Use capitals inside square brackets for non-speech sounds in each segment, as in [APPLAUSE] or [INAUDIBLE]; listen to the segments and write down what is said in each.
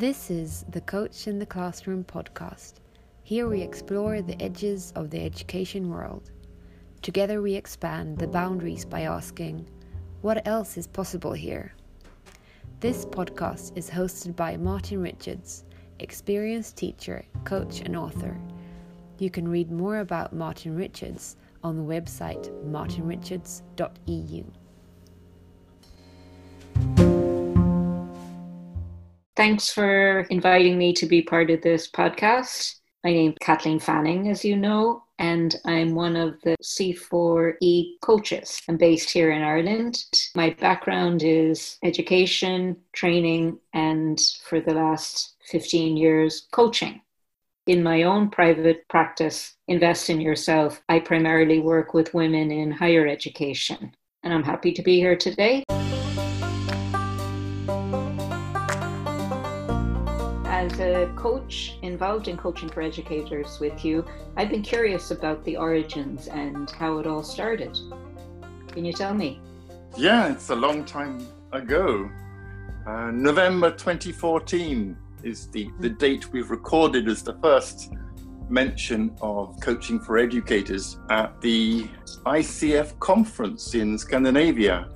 This is the Coach in the Classroom podcast. Here we explore the edges of the education world. Together we expand the boundaries by asking, what else is possible here? This podcast is hosted by Martin Richards, experienced teacher, coach, and author. You can read more about Martin Richards on the website martinrichards.eu. Thanks for inviting me to be part of this podcast. My name's Kathleen Fanning, as you know, and I'm one of the C4E coaches. I'm based here in Ireland. My background is education, training, and for the last 15 years, coaching. In my own private practice, Invest in Yourself, I primarily work with women in higher education. And I'm happy to be here today. A coach involved in coaching for educators with you, I've been curious about the origins and how it all started. Can you tell me? Yeah, it's a long time ago. Uh, November 2014 is the, the date we've recorded as the first mention of coaching for educators at the ICF conference in Scandinavia.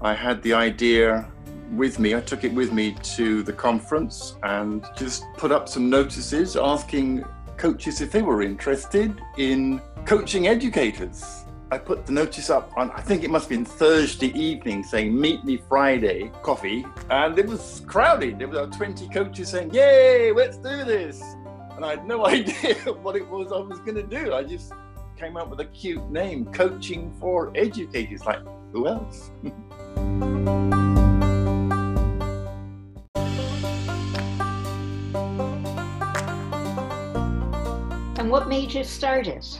I had the idea with me. I took it with me to the conference and just put up some notices asking coaches if they were interested in coaching educators. I put the notice up on, I think it must have been Thursday evening, saying, Meet me Friday, coffee. And it was crowded. There were 20 coaches saying, Yay, let's do this. And I had no [LAUGHS] idea what it was I was going to do. I just came up with a cute name, Coaching for Educators. Like, who else? [LAUGHS] And what made you start it?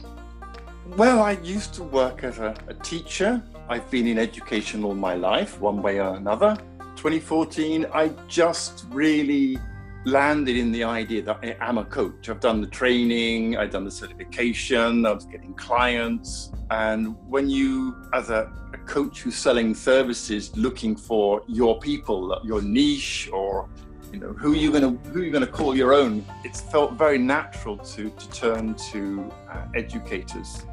Well, I used to work as a, a, teacher. I've been in education all my life, one way or another. 2014, I just really landed in the idea that I am a coach. I've done the training, I've done the certification, I was getting clients. And when you, as a, a coach who's selling services, looking for your people, your niche, or you know who are you going to who are you going to call your own? It's felt very natural to to turn to uh, educators.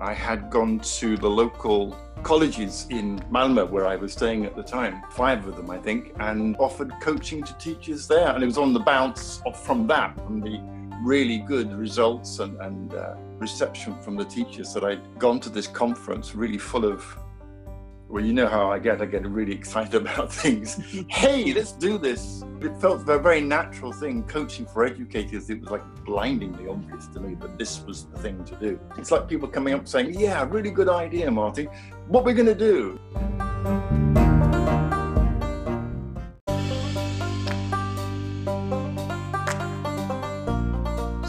I had gone to the local colleges in malmö where i was staying at the time five of them i think and offered coaching to teachers there. And it was on the bounce of, from that from the really good results and, and uh, reception from the teachers that i'd gone to this conference really full of well, you know how I get. I get really excited [LAUGHS] about things. [LAUGHS] hey, let's do this. It felt a very natural thing. Coaching for educators, it was like blindingly obvious to me that this was the thing to do. It's like people coming up saying, Yeah, really good idea, Marty. What we're going to do?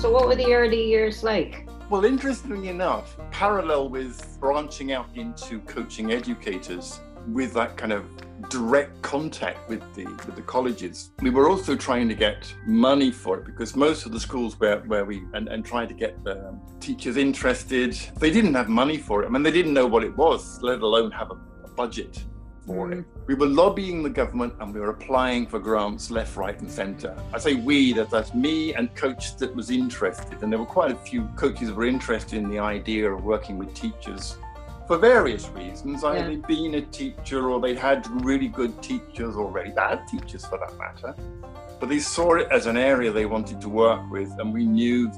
So, what were the early years like? Well, interestingly enough, parallel with branching out into coaching educators with that kind of direct contact with the with the colleges. We were also trying to get money for it because most of the schools where, where we and, and trying to get the teachers interested, they didn't have money for it. I mean, they didn't know what it was, let alone have a, a budget for mm. it. We were lobbying the government and we were applying for grants left, right, and centre. I say we, that that's me and coach that was interested. And there were quite a few coaches that were interested in the idea of working with teachers for various reasons. Either yeah. being a teacher or they had really good teachers already, bad teachers for that matter. But they saw it as an area they wanted to work with, and we knew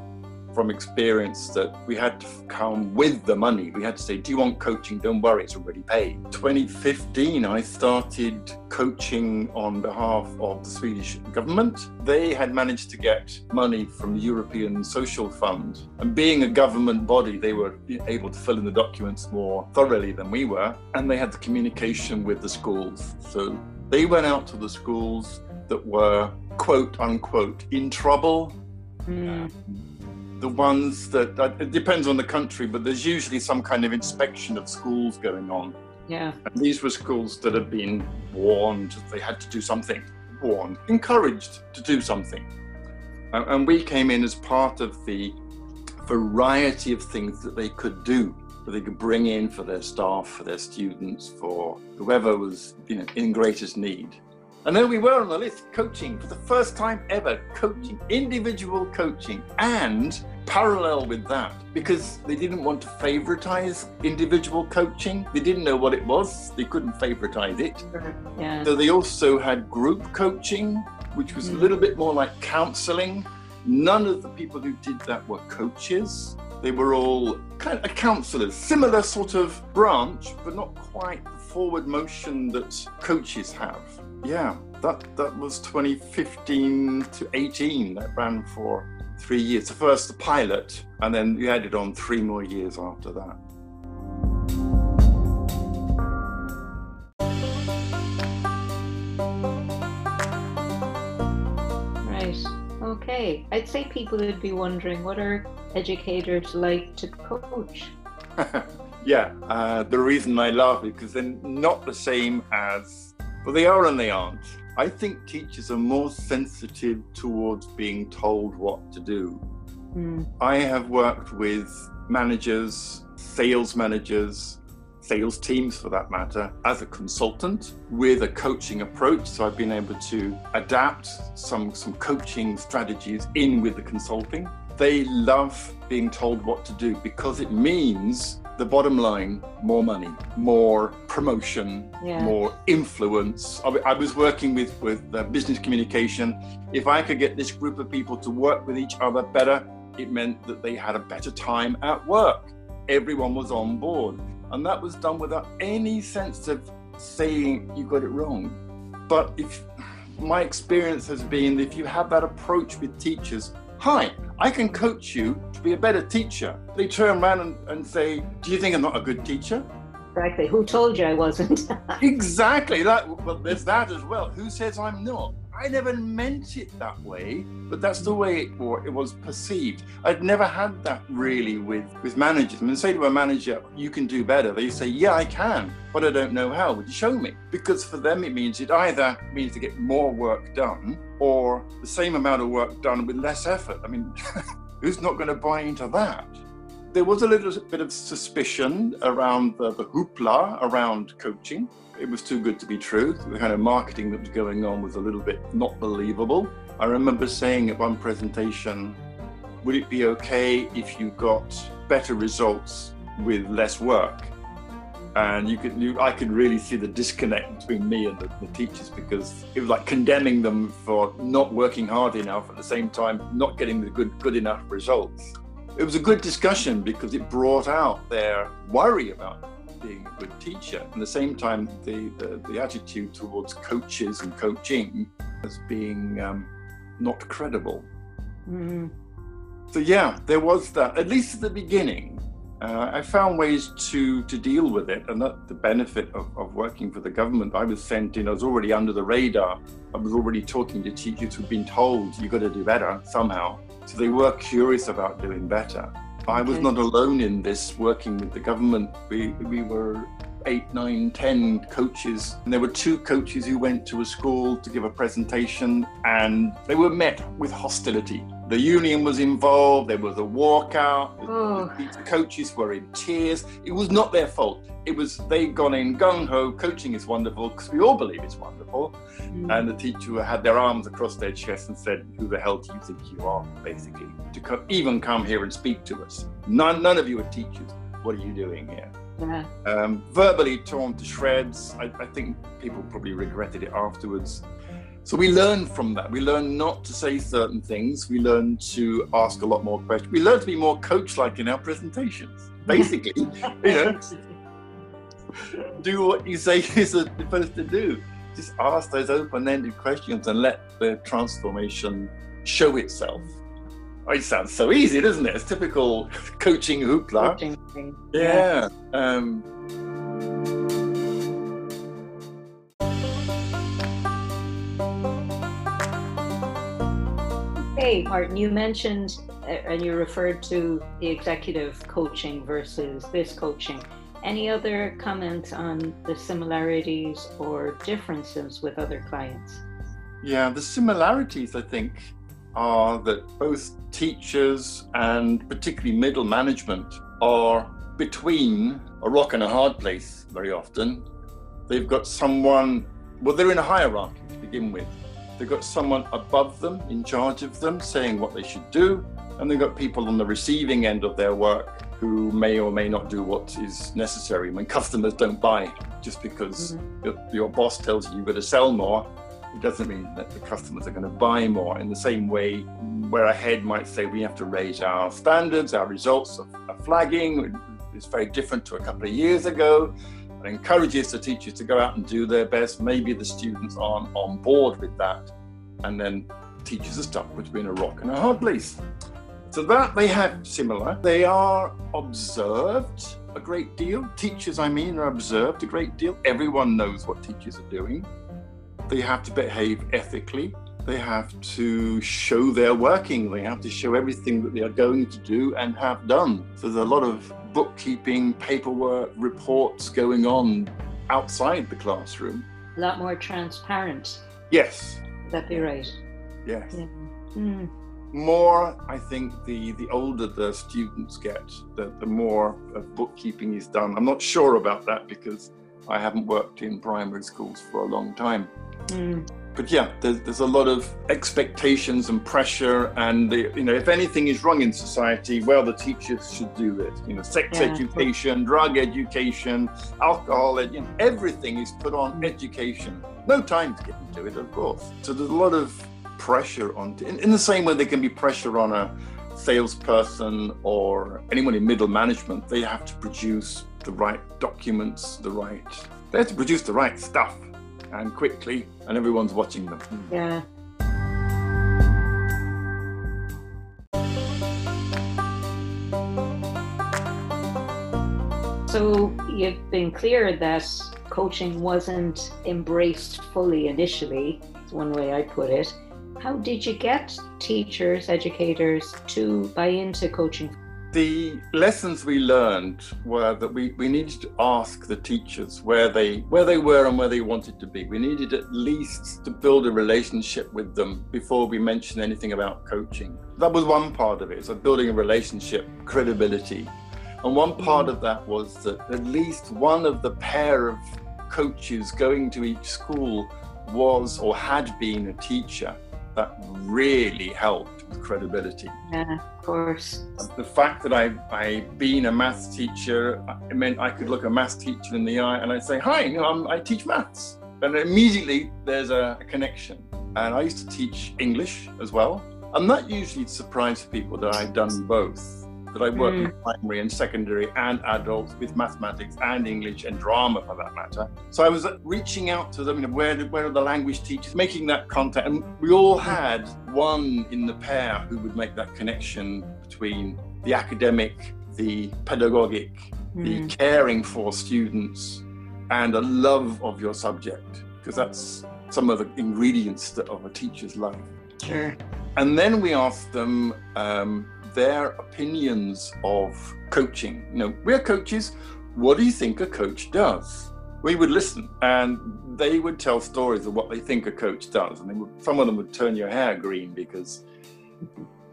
from experience that we had to come with the money. We had to say, Do you want coaching? Don't worry, it's already paid. 2015, I started coaching on behalf of the Swedish government. They had managed to get money from the European Social Fund. And being a government body, they were able to fill in the documents more thoroughly than we were. And they had the communication with the schools. So they went out to the schools that were quote unquote in trouble. Mm the ones that uh, it depends on the country, but there's usually some kind of inspection of schools going on. Yeah. And these were schools that had been warned they had to do something, warned, encouraged to do something. And we came in as part of the variety of things that they could do, that they could bring in for their staff, for their students, for whoever was you know, in greatest need. And then we were on the list coaching for the first time ever, coaching, individual coaching, and parallel with that, because they didn't want to favoritize individual coaching, they didn't know what it was, they couldn't favoritize it. Yeah. So they also had group coaching, which was a mm. little bit more like counseling. None of the people who did that were coaches. They were all kind of counselors, similar sort of branch, but not quite the forward motion that coaches have. Yeah, that, that was 2015 to 18. That ran for three years. The first the pilot, and then we added on three more years after that. Right. Okay. I'd say people would be wondering what are educators like to coach? [LAUGHS] yeah, uh, the reason I laugh is because they're not the same as, well, they are and they aren't. I think teachers are more sensitive towards being told what to do. Mm. I have worked with managers, sales managers, sales teams for that matter, as a consultant with a coaching approach. So I've been able to adapt some, some coaching strategies in with the consulting. They love being told what to do because it means the bottom line more money, more promotion, Yeah. more influence. I, I was working with, with uh, business communication. If I could get this group of people to work with each other better, it meant that they had a better time at work. Everyone was on board. And that was done without any sense of saying you got it wrong. But if my experience has been if you have that approach with teachers, hi, I can coach you to be a better teacher. They turn around and, and say, Do you think I'm not a good teacher? Exactly. Who told you I wasn't? [LAUGHS] Exactly. That well, there's that as well. Who says I'm not? I never meant it that way, but that's the way it, it was perceived. I'd never had that really with with managers. I mean, say to a manager, "You can do better." They say, "Yeah, I can, but I don't know how. Would you show me?" Because for them, it means it either means to get more work done or the same amount of work done with less effort. I mean, [LAUGHS] who's not going to buy into that? There was a little bit of suspicion around the, the hoopla around coaching. It was too good to be true. The kind of marketing that was going on was a little bit not believable. I remember saying at one presentation, would it be okay if you got better results with less work? And you could, you, I could really see the disconnect between me and the, the teachers because it was like condemning them for not working hard enough at the same time not getting the good, good enough results. It was a good discussion because it brought out their worry about being a good teacher. At the same time, the, the, the attitude towards coaches and coaching as being um, not credible. Mm. So yeah, there was that. At least at the beginning, uh, I found ways to to deal with it, and that the benefit of, of working for the government. I was sent in. I was already under the radar. I was already talking to teachers who'd been told you've got to do better somehow. So they were curious about doing better. I was Okay. not alone in this. Working with the government, we we were eight, nine, ten coaches, and there were two coaches who went to a school to give a presentation, and they were met with hostility. The union was involved. There was a walkout. The- Oh. The coaches were in tears. It was not their fault. It was they'd gone in gung ho. Coaching is wonderful because we all believe it's wonderful. Mm. And the teacher had their arms across their chest and said, "Who the hell do you think you are?" Basically, to co- even come here and speak to us. None, none of you are teachers. What are you doing here? Yeah. um, verbally torn to shreds. I, I think people probably regretted it afterwards. So we learn from that. We learn not to say certain things. We learn to ask a lot more questions. We learn to be more coach-like in our presentations. [LAUGHS] Basically, you know, [LAUGHS] do what you say you're supposed to do. Just ask those open-ended questions and let the transformation show itself. Oh, it sounds so easy, doesn't it? It's typical coaching hoopla. Coaching thing. Yeah. Um, Martin, you mentioned uh, and you referred to the executive coaching versus this coaching. Any other comments on the similarities or differences with other clients? yeah, the similarities, I think, are that both teachers and particularly middle management are between a rock and a hard place very often. They've got someone, well, they're in a hierarchy to begin with. They've got someone above them, in charge of them, saying what they should do, and they've got people on the receiving end of their work who may or may not do what is necessary. When customers don't buy just because mm-hmm. your, your, boss tells you you've got to sell more, it doesn't mean that the customers are going to buy more. In the same way, where a head might say we have to raise our standards, our results of flagging it's very different to a couple of years ago. It encourages the teachers to go out and do their best. Maybe the students aren't on board with that, and then teachers are stuck between a rock and a hard place. So that they have similar. They are observed a great deal. Teachers, I mean, are observed a great deal. Everyone knows what teachers are doing. They have to behave ethically. They have to show their working. They have to show everything that they are going to do and have done. So there's a lot of bookkeeping, paperwork, reports going on outside the classroom. A lot more transparent. Yes. Would that be right? Yes. Yeah. Mm more I think the the older the students get, the, the more of bookkeeping is done. I'm not sure about that because I haven't worked in primary schools for a long time. Mm. But yeah, there's, there's a lot of expectations and pressure, and the, you know, if anything is wrong in society, well, the teachers should do it. You know, sex yeah. education, drug education, alcohol, you know, everything is put on mm. education. No time to get into it, of course. So there's a lot of pressure on, in, in the same way there can be pressure on a salesperson or anyone in middle management, they have to produce the right documents, the right, they have to produce the right stuff and quickly, and everyone's watching them. Yeah. So you've been clear that coaching wasn't embraced fully initially, is one way I put it. How did you get teachers, educators to buy into coaching? The lessons we learned were that we, we needed to ask the teachers where they where they were and where they wanted to be. We needed at least to build a relationship with them before we mentioned anything about coaching. That was one part of it, so building a relationship, credibility. And one part of that was that at least one of the pair of coaches going to each school was or had been a teacher that really helped credibility. Yeah, of course. The fact that I I been a maths teacher, it meant I could look a maths teacher in the eye and I'd say, "Hi, you know, i teach maths," and immediately there's a, a connection. And I used to teach English as well, and that usually surprised people that I'd done both that I work mm. with primary and secondary and adults with mathematics and English and drama for that matter. So I was reaching out to them, you know, where, where are the language teachers, making that contact. And we all had one in the pair who would make that connection between the academic, the pedagogic, mm. the caring for students, and a love of your subject, because that's some of the ingredients of a teacher's life. Sure. And then we asked them, um, their opinions of coaching. You know, we're coaches. What do you think a coach does? We would listen and they would tell stories of what they think a coach does. And would, some of them would turn your hair green because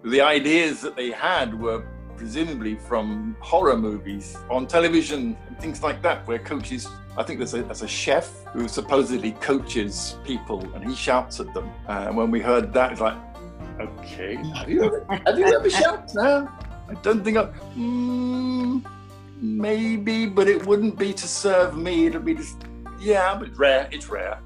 the ideas that they had were presumably from horror movies on television and things like that, where coaches, I think there's a, there's a chef who supposedly coaches people and he shouts at them. Uh, and when we heard that, it's like, Okay. Have you ever, have you ever shot? No. I don't think I. Mm, maybe, but it wouldn't be to serve me. It'd be just. Yeah, but it's rare. It's rare.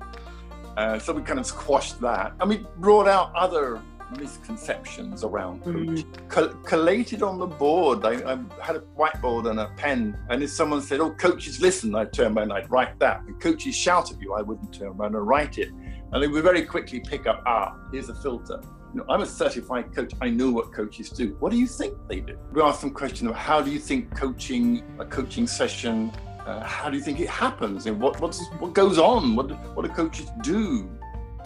Uh, so we kind of squashed that. And we brought out other misconceptions around. Mm. collated on the board. I, I, had a whiteboard and a pen, and if someone said, "Oh, coaches, listen," I'd turn around and I'd write that. And coaches shout at you, I wouldn't turn around and write it. And they would very quickly pick up, "Ah, here's a filter." I'm a certified coach. I know what coaches do. What do you think they do? We asked them questions about how do you think coaching, a coaching session, uh, how do you think it happens? And what what's, what goes on? What what do coaches do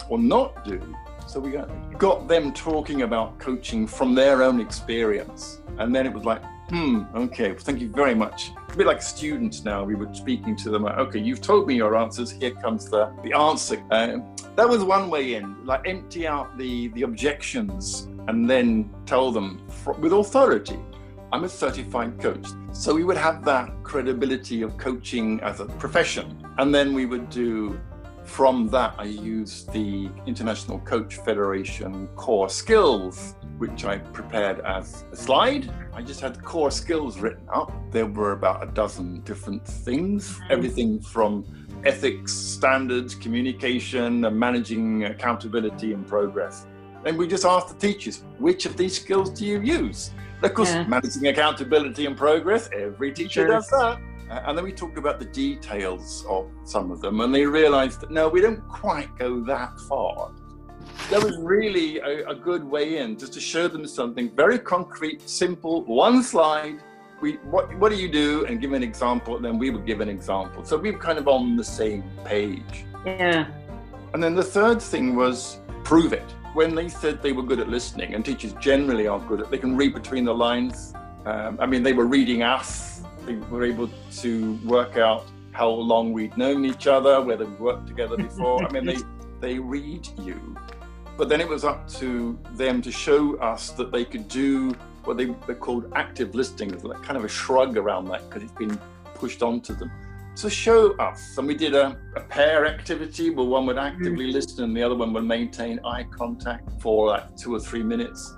or not do? So we got, got them talking about coaching from their own experience, and then it was like, hmm, okay, well, thank you very much. A bit like students now, we were speaking to them, like, okay, you've told me your answers, here comes the, the answer. Uh, that was one way in, like empty out the, the objections and then tell them with authority. I'm a certified coach. So we would have that credibility of coaching as a profession. And then we would do from that, I used the International Coach Federation core skills, which I prepared as a slide. I just had the core skills written up. There were about a dozen different things, mm. everything from ethics, standards, communication, and managing accountability and progress. And we just asked the teachers, which of these skills do you use? Of course, yeah. managing accountability and progress, every teacher sure. does that. And then we talked about the details of some of them, and they realized that no, we don't quite go that far. That was really a, a good way in, just to show them something very concrete, simple, one slide. We, what, what do you do? And give an example, and then we would give an example. So we were kind of on the same page. Yeah. And then the third thing was prove it. When they said they were good at listening, and teachers generally are good at, they can read between the lines. Um, I mean, they were reading us they were able to work out how long we'd known each other, whether we worked together before. I mean, they [LAUGHS] they read you, but then it was up to them to show us that they could do what they, they called active listening, like kind of a shrug around that because it's been pushed onto them. So show us, and we did a, a pair activity where one would actively mm. listen and the other one would maintain eye contact for like two or three minutes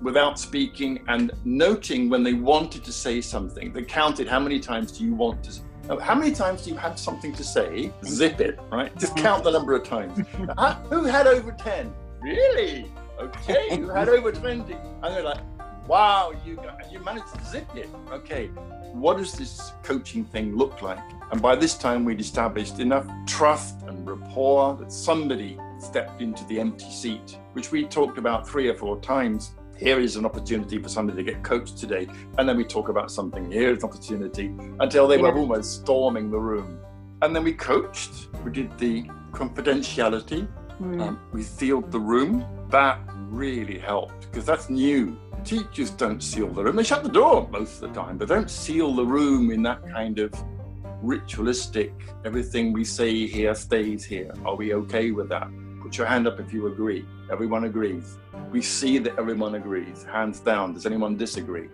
without speaking and noting when they wanted to say something. They counted how many times do you want to uh, how many times do you have something to say? Zip it, right? Just count the number of times. [LAUGHS] uh, who had over 10? Really? Okay, you had over 20. And they're like, wow, you, you managed to zip it. Okay, what does this coaching thing look like? And by this time, we'd established enough trust and rapport that somebody stepped into the empty seat, which we talked about three or four times here is an opportunity for somebody to get coached today. And then we talk about something, here's an opportunity, until they yeah. were almost storming the room. And then we coached, we did the confidentiality, mm. um, we sealed the room. That really helped because that's new. Teachers don't seal the room, they shut the door most of the time, but don't seal the room in that kind of ritualistic, everything we say here stays here. Are we okay with that? Put your hand up if you agree. Everyone agrees. We see that everyone agrees, hands down. Does anyone disagree?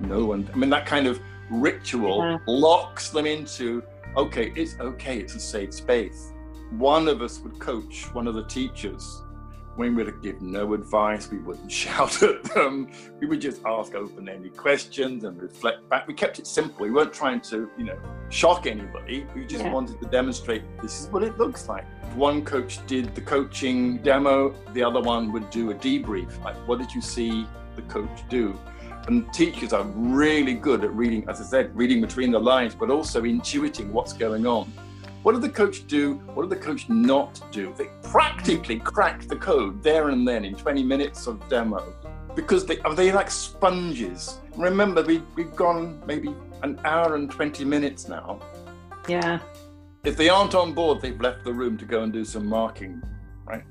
No one. I mean, that kind of ritual yeah. locks them into okay, it's okay, it's a safe space. One of us would coach one of the teachers we would give no advice, we wouldn't [LAUGHS] shout at them, we would just ask open-ended questions and reflect back. We kept it simple. We weren't trying to, you know, shock anybody. We just yeah. wanted to demonstrate this is what it looks like. One coach did the coaching demo, the other one would do a debrief. Like, what did you see the coach do? And teachers are really good at reading, as I said, reading between the lines, but also intuiting what's going on. What did the coach do? What did the coach not do? They practically cracked the code there and then in 20 minutes of demo because they are they like sponges. Remember, we, we've gone maybe an hour and 20 minutes now. Yeah. If they aren't on board, they've left the room to go and do some marking, right?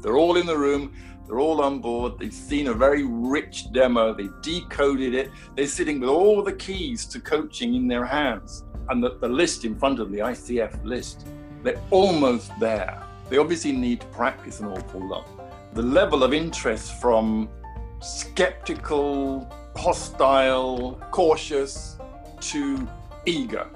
They're all in the room, they're all on board, they've seen a very rich demo, they've decoded it, they're sitting with all the keys to coaching in their hands and the, the list in front of the ICF list, they're almost there. They obviously need to practice an awful lot. The level of interest from skeptical, hostile, cautious to eager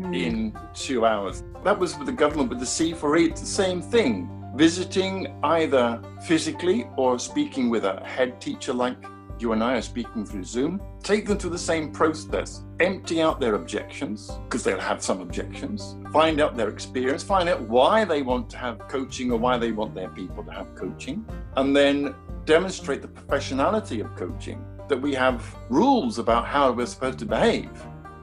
mm. in two hours. That was with the government with the C4E, it's the same thing. Visiting either physically or speaking with a head teacher like you and I are speaking through Zoom, take them through the same process. Empty out their objections, because they'll have some objections. Find out their experience, find out why they want to have coaching or why they want their people to have coaching, and then demonstrate the professionality of coaching. That we have rules about how we're supposed to behave.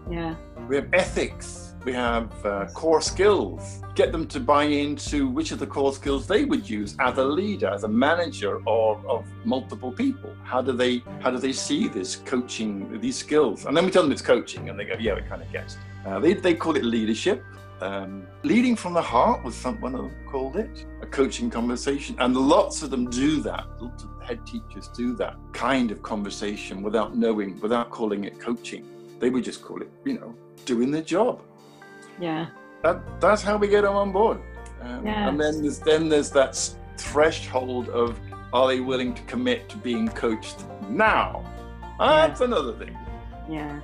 Yeah. We have ethics we have uh, core skills. Get them to buy into which of the core skills they would use as a leader, as a manager or of multiple people. How do they how do they see this coaching, these skills? And then we tell them it's coaching, and they go, yeah, we kind of guessed. Uh, they, they call it leadership. Um, leading from the heart was someone who called it a coaching conversation, and lots of them do that. Lots of head teachers do that kind of conversation without knowing, without calling it coaching. They would just call it, you know, doing their job. Yeah. That that's how we get them on board. Um, yes. And then there's then there's that threshold of are they willing to commit to being coached now? That's yeah. another thing. Yeah.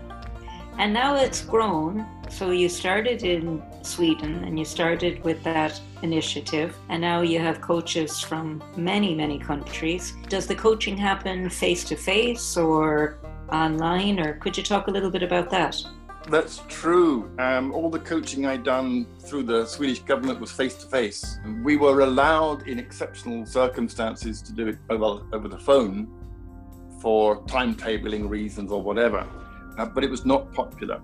And now it's grown So you started in Sweden and you started with that initiative, and now you have coaches from many, many countries. Does the coaching happen face to face or online, or could you talk a little bit about that? That's true. Um, all the coaching I'd done through the Swedish government was face to face. We were allowed, in exceptional circumstances, to do it over, over the phone for timetabling reasons or whatever, uh, but it was not popular.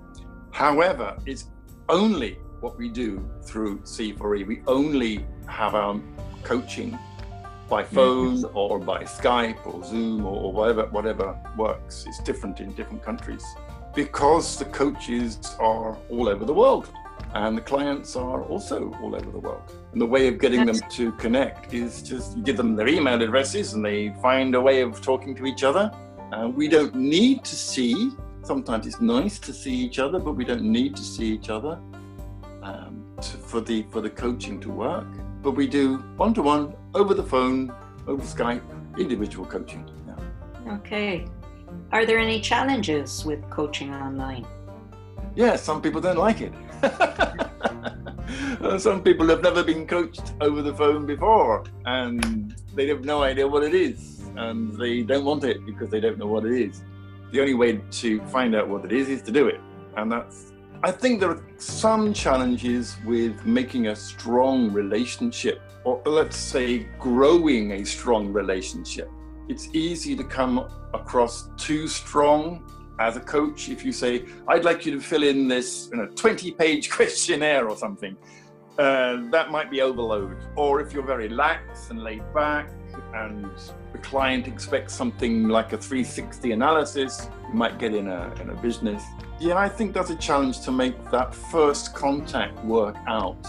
However, it's only what we do through C4E. We only have our coaching by mm-hmm. phone or by Skype or Zoom or, or whatever whatever works. It's different in different countries because the coaches are all over the world and the clients are also all over the world. And the way of getting them to connect is just you give them their email addresses and they find a way of talking to each other. Uh, we don't need to see. Sometimes it's nice to see each other, but we don't need to see each other um, to, for the for the coaching to work. But we do one to one over the phone, over Skype, individual coaching. Yeah. Okay. Are there any challenges with coaching online? Yeah, some people don't like it. [LAUGHS] some people have never been coached over the phone before and they have no idea what it is and they don't want it because they don't know what it is. The only way to find out what it is is to do it. And that's, I think there are some challenges with making a strong relationship, or let's say growing a strong relationship it's easy to come across too strong as a coach if you say, I'd like you to fill in this you know, 20 page [LAUGHS] questionnaire or something. Uh, that might be overload. Or if you're very lax and laid back and the client expects something like a 360 analysis, you might get in a, in a business. Yeah, I think that's a challenge to make that first contact work out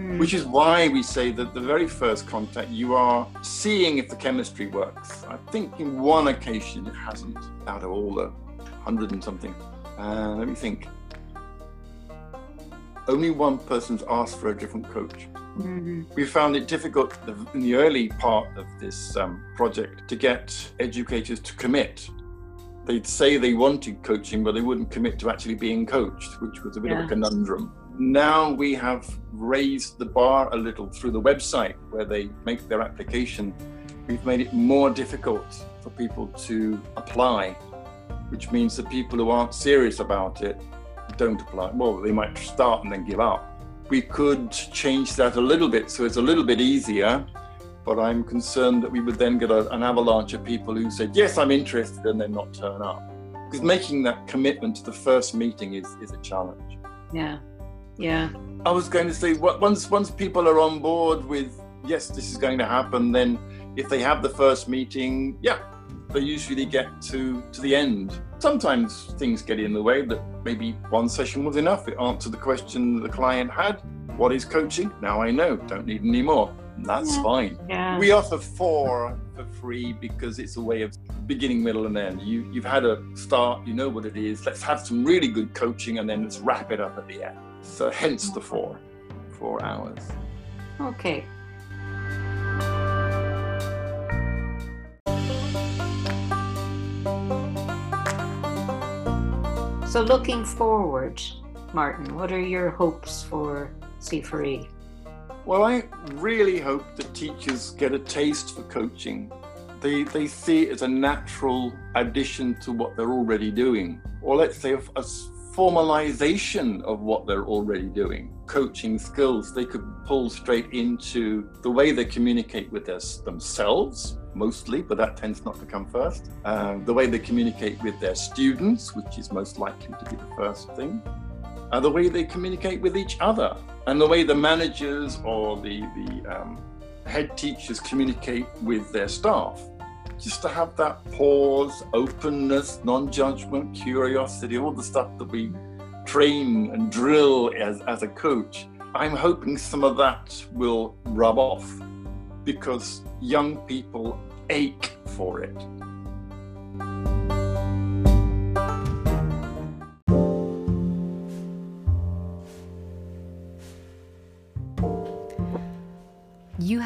Mm. Which is why we say that the very first contact, you are seeing if the chemistry works. I think in one occasion it hasn't, out of all the hundred and something. Uh, let me think. Only one person's asked for a different coach. Mm-hmm. We found it difficult in the early part of this um, project to get educators to commit. They'd say they wanted coaching, but they wouldn't commit to actually being coached, which was a bit yeah. of a conundrum now we have raised the bar a little through the website where they make their application. We've made it more difficult for people to apply, which means that people who aren't serious about it don't apply. Well, they might start and then give up. We could change that a little bit so it's a little bit easier, but I'm concerned that we would then get a, an avalanche of people who said, Yes, I'm interested, and then not turn up. Because making that commitment to the first meeting is, is a challenge. Yeah. Yeah. I was going to say once once people are on board with yes, this is going to happen, then if they have the first meeting, yeah, they usually get to to the end. Sometimes things get in the way that maybe one session was enough. It answered the question the client had. What is coaching? Now I know. Don't need any more. That's yeah. fine. Yeah. We offer four for free because it's a way of beginning, middle, and end. You you've had a start. You know what it is. Let's have some really good coaching, and then let's wrap it up at the end. So hence the four, four hours. Okay. So looking forward, Martin, what are your hopes for C4E? Well, I really hope that teachers get a taste for coaching. They, they see it as a natural addition to what they're already doing. Or let's say a, a formalization of what they're already doing, coaching skills they could pull straight into the way they communicate with their, themselves, mostly, but that tends not to come first. Uh, the way they communicate with their students, which is most likely to be the first thing. Uh, the way they communicate with each other, and the way the managers or the, the um, head teachers communicate with their staff just to have that pause, openness, non judgment, curiosity, all the stuff that we train and drill as, as a coach. I'm hoping some of that will rub off because young people ache for it.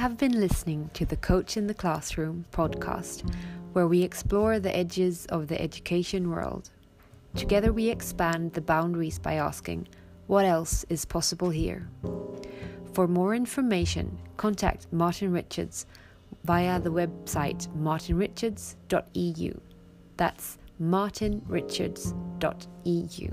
have been listening to the Coach in the Classroom podcast, where we explore the edges of the education world. Together, we expand the boundaries by asking, What else is possible here? For more information, contact Martin Richards via the website martinrichards.eu. That's martinrichards.eu.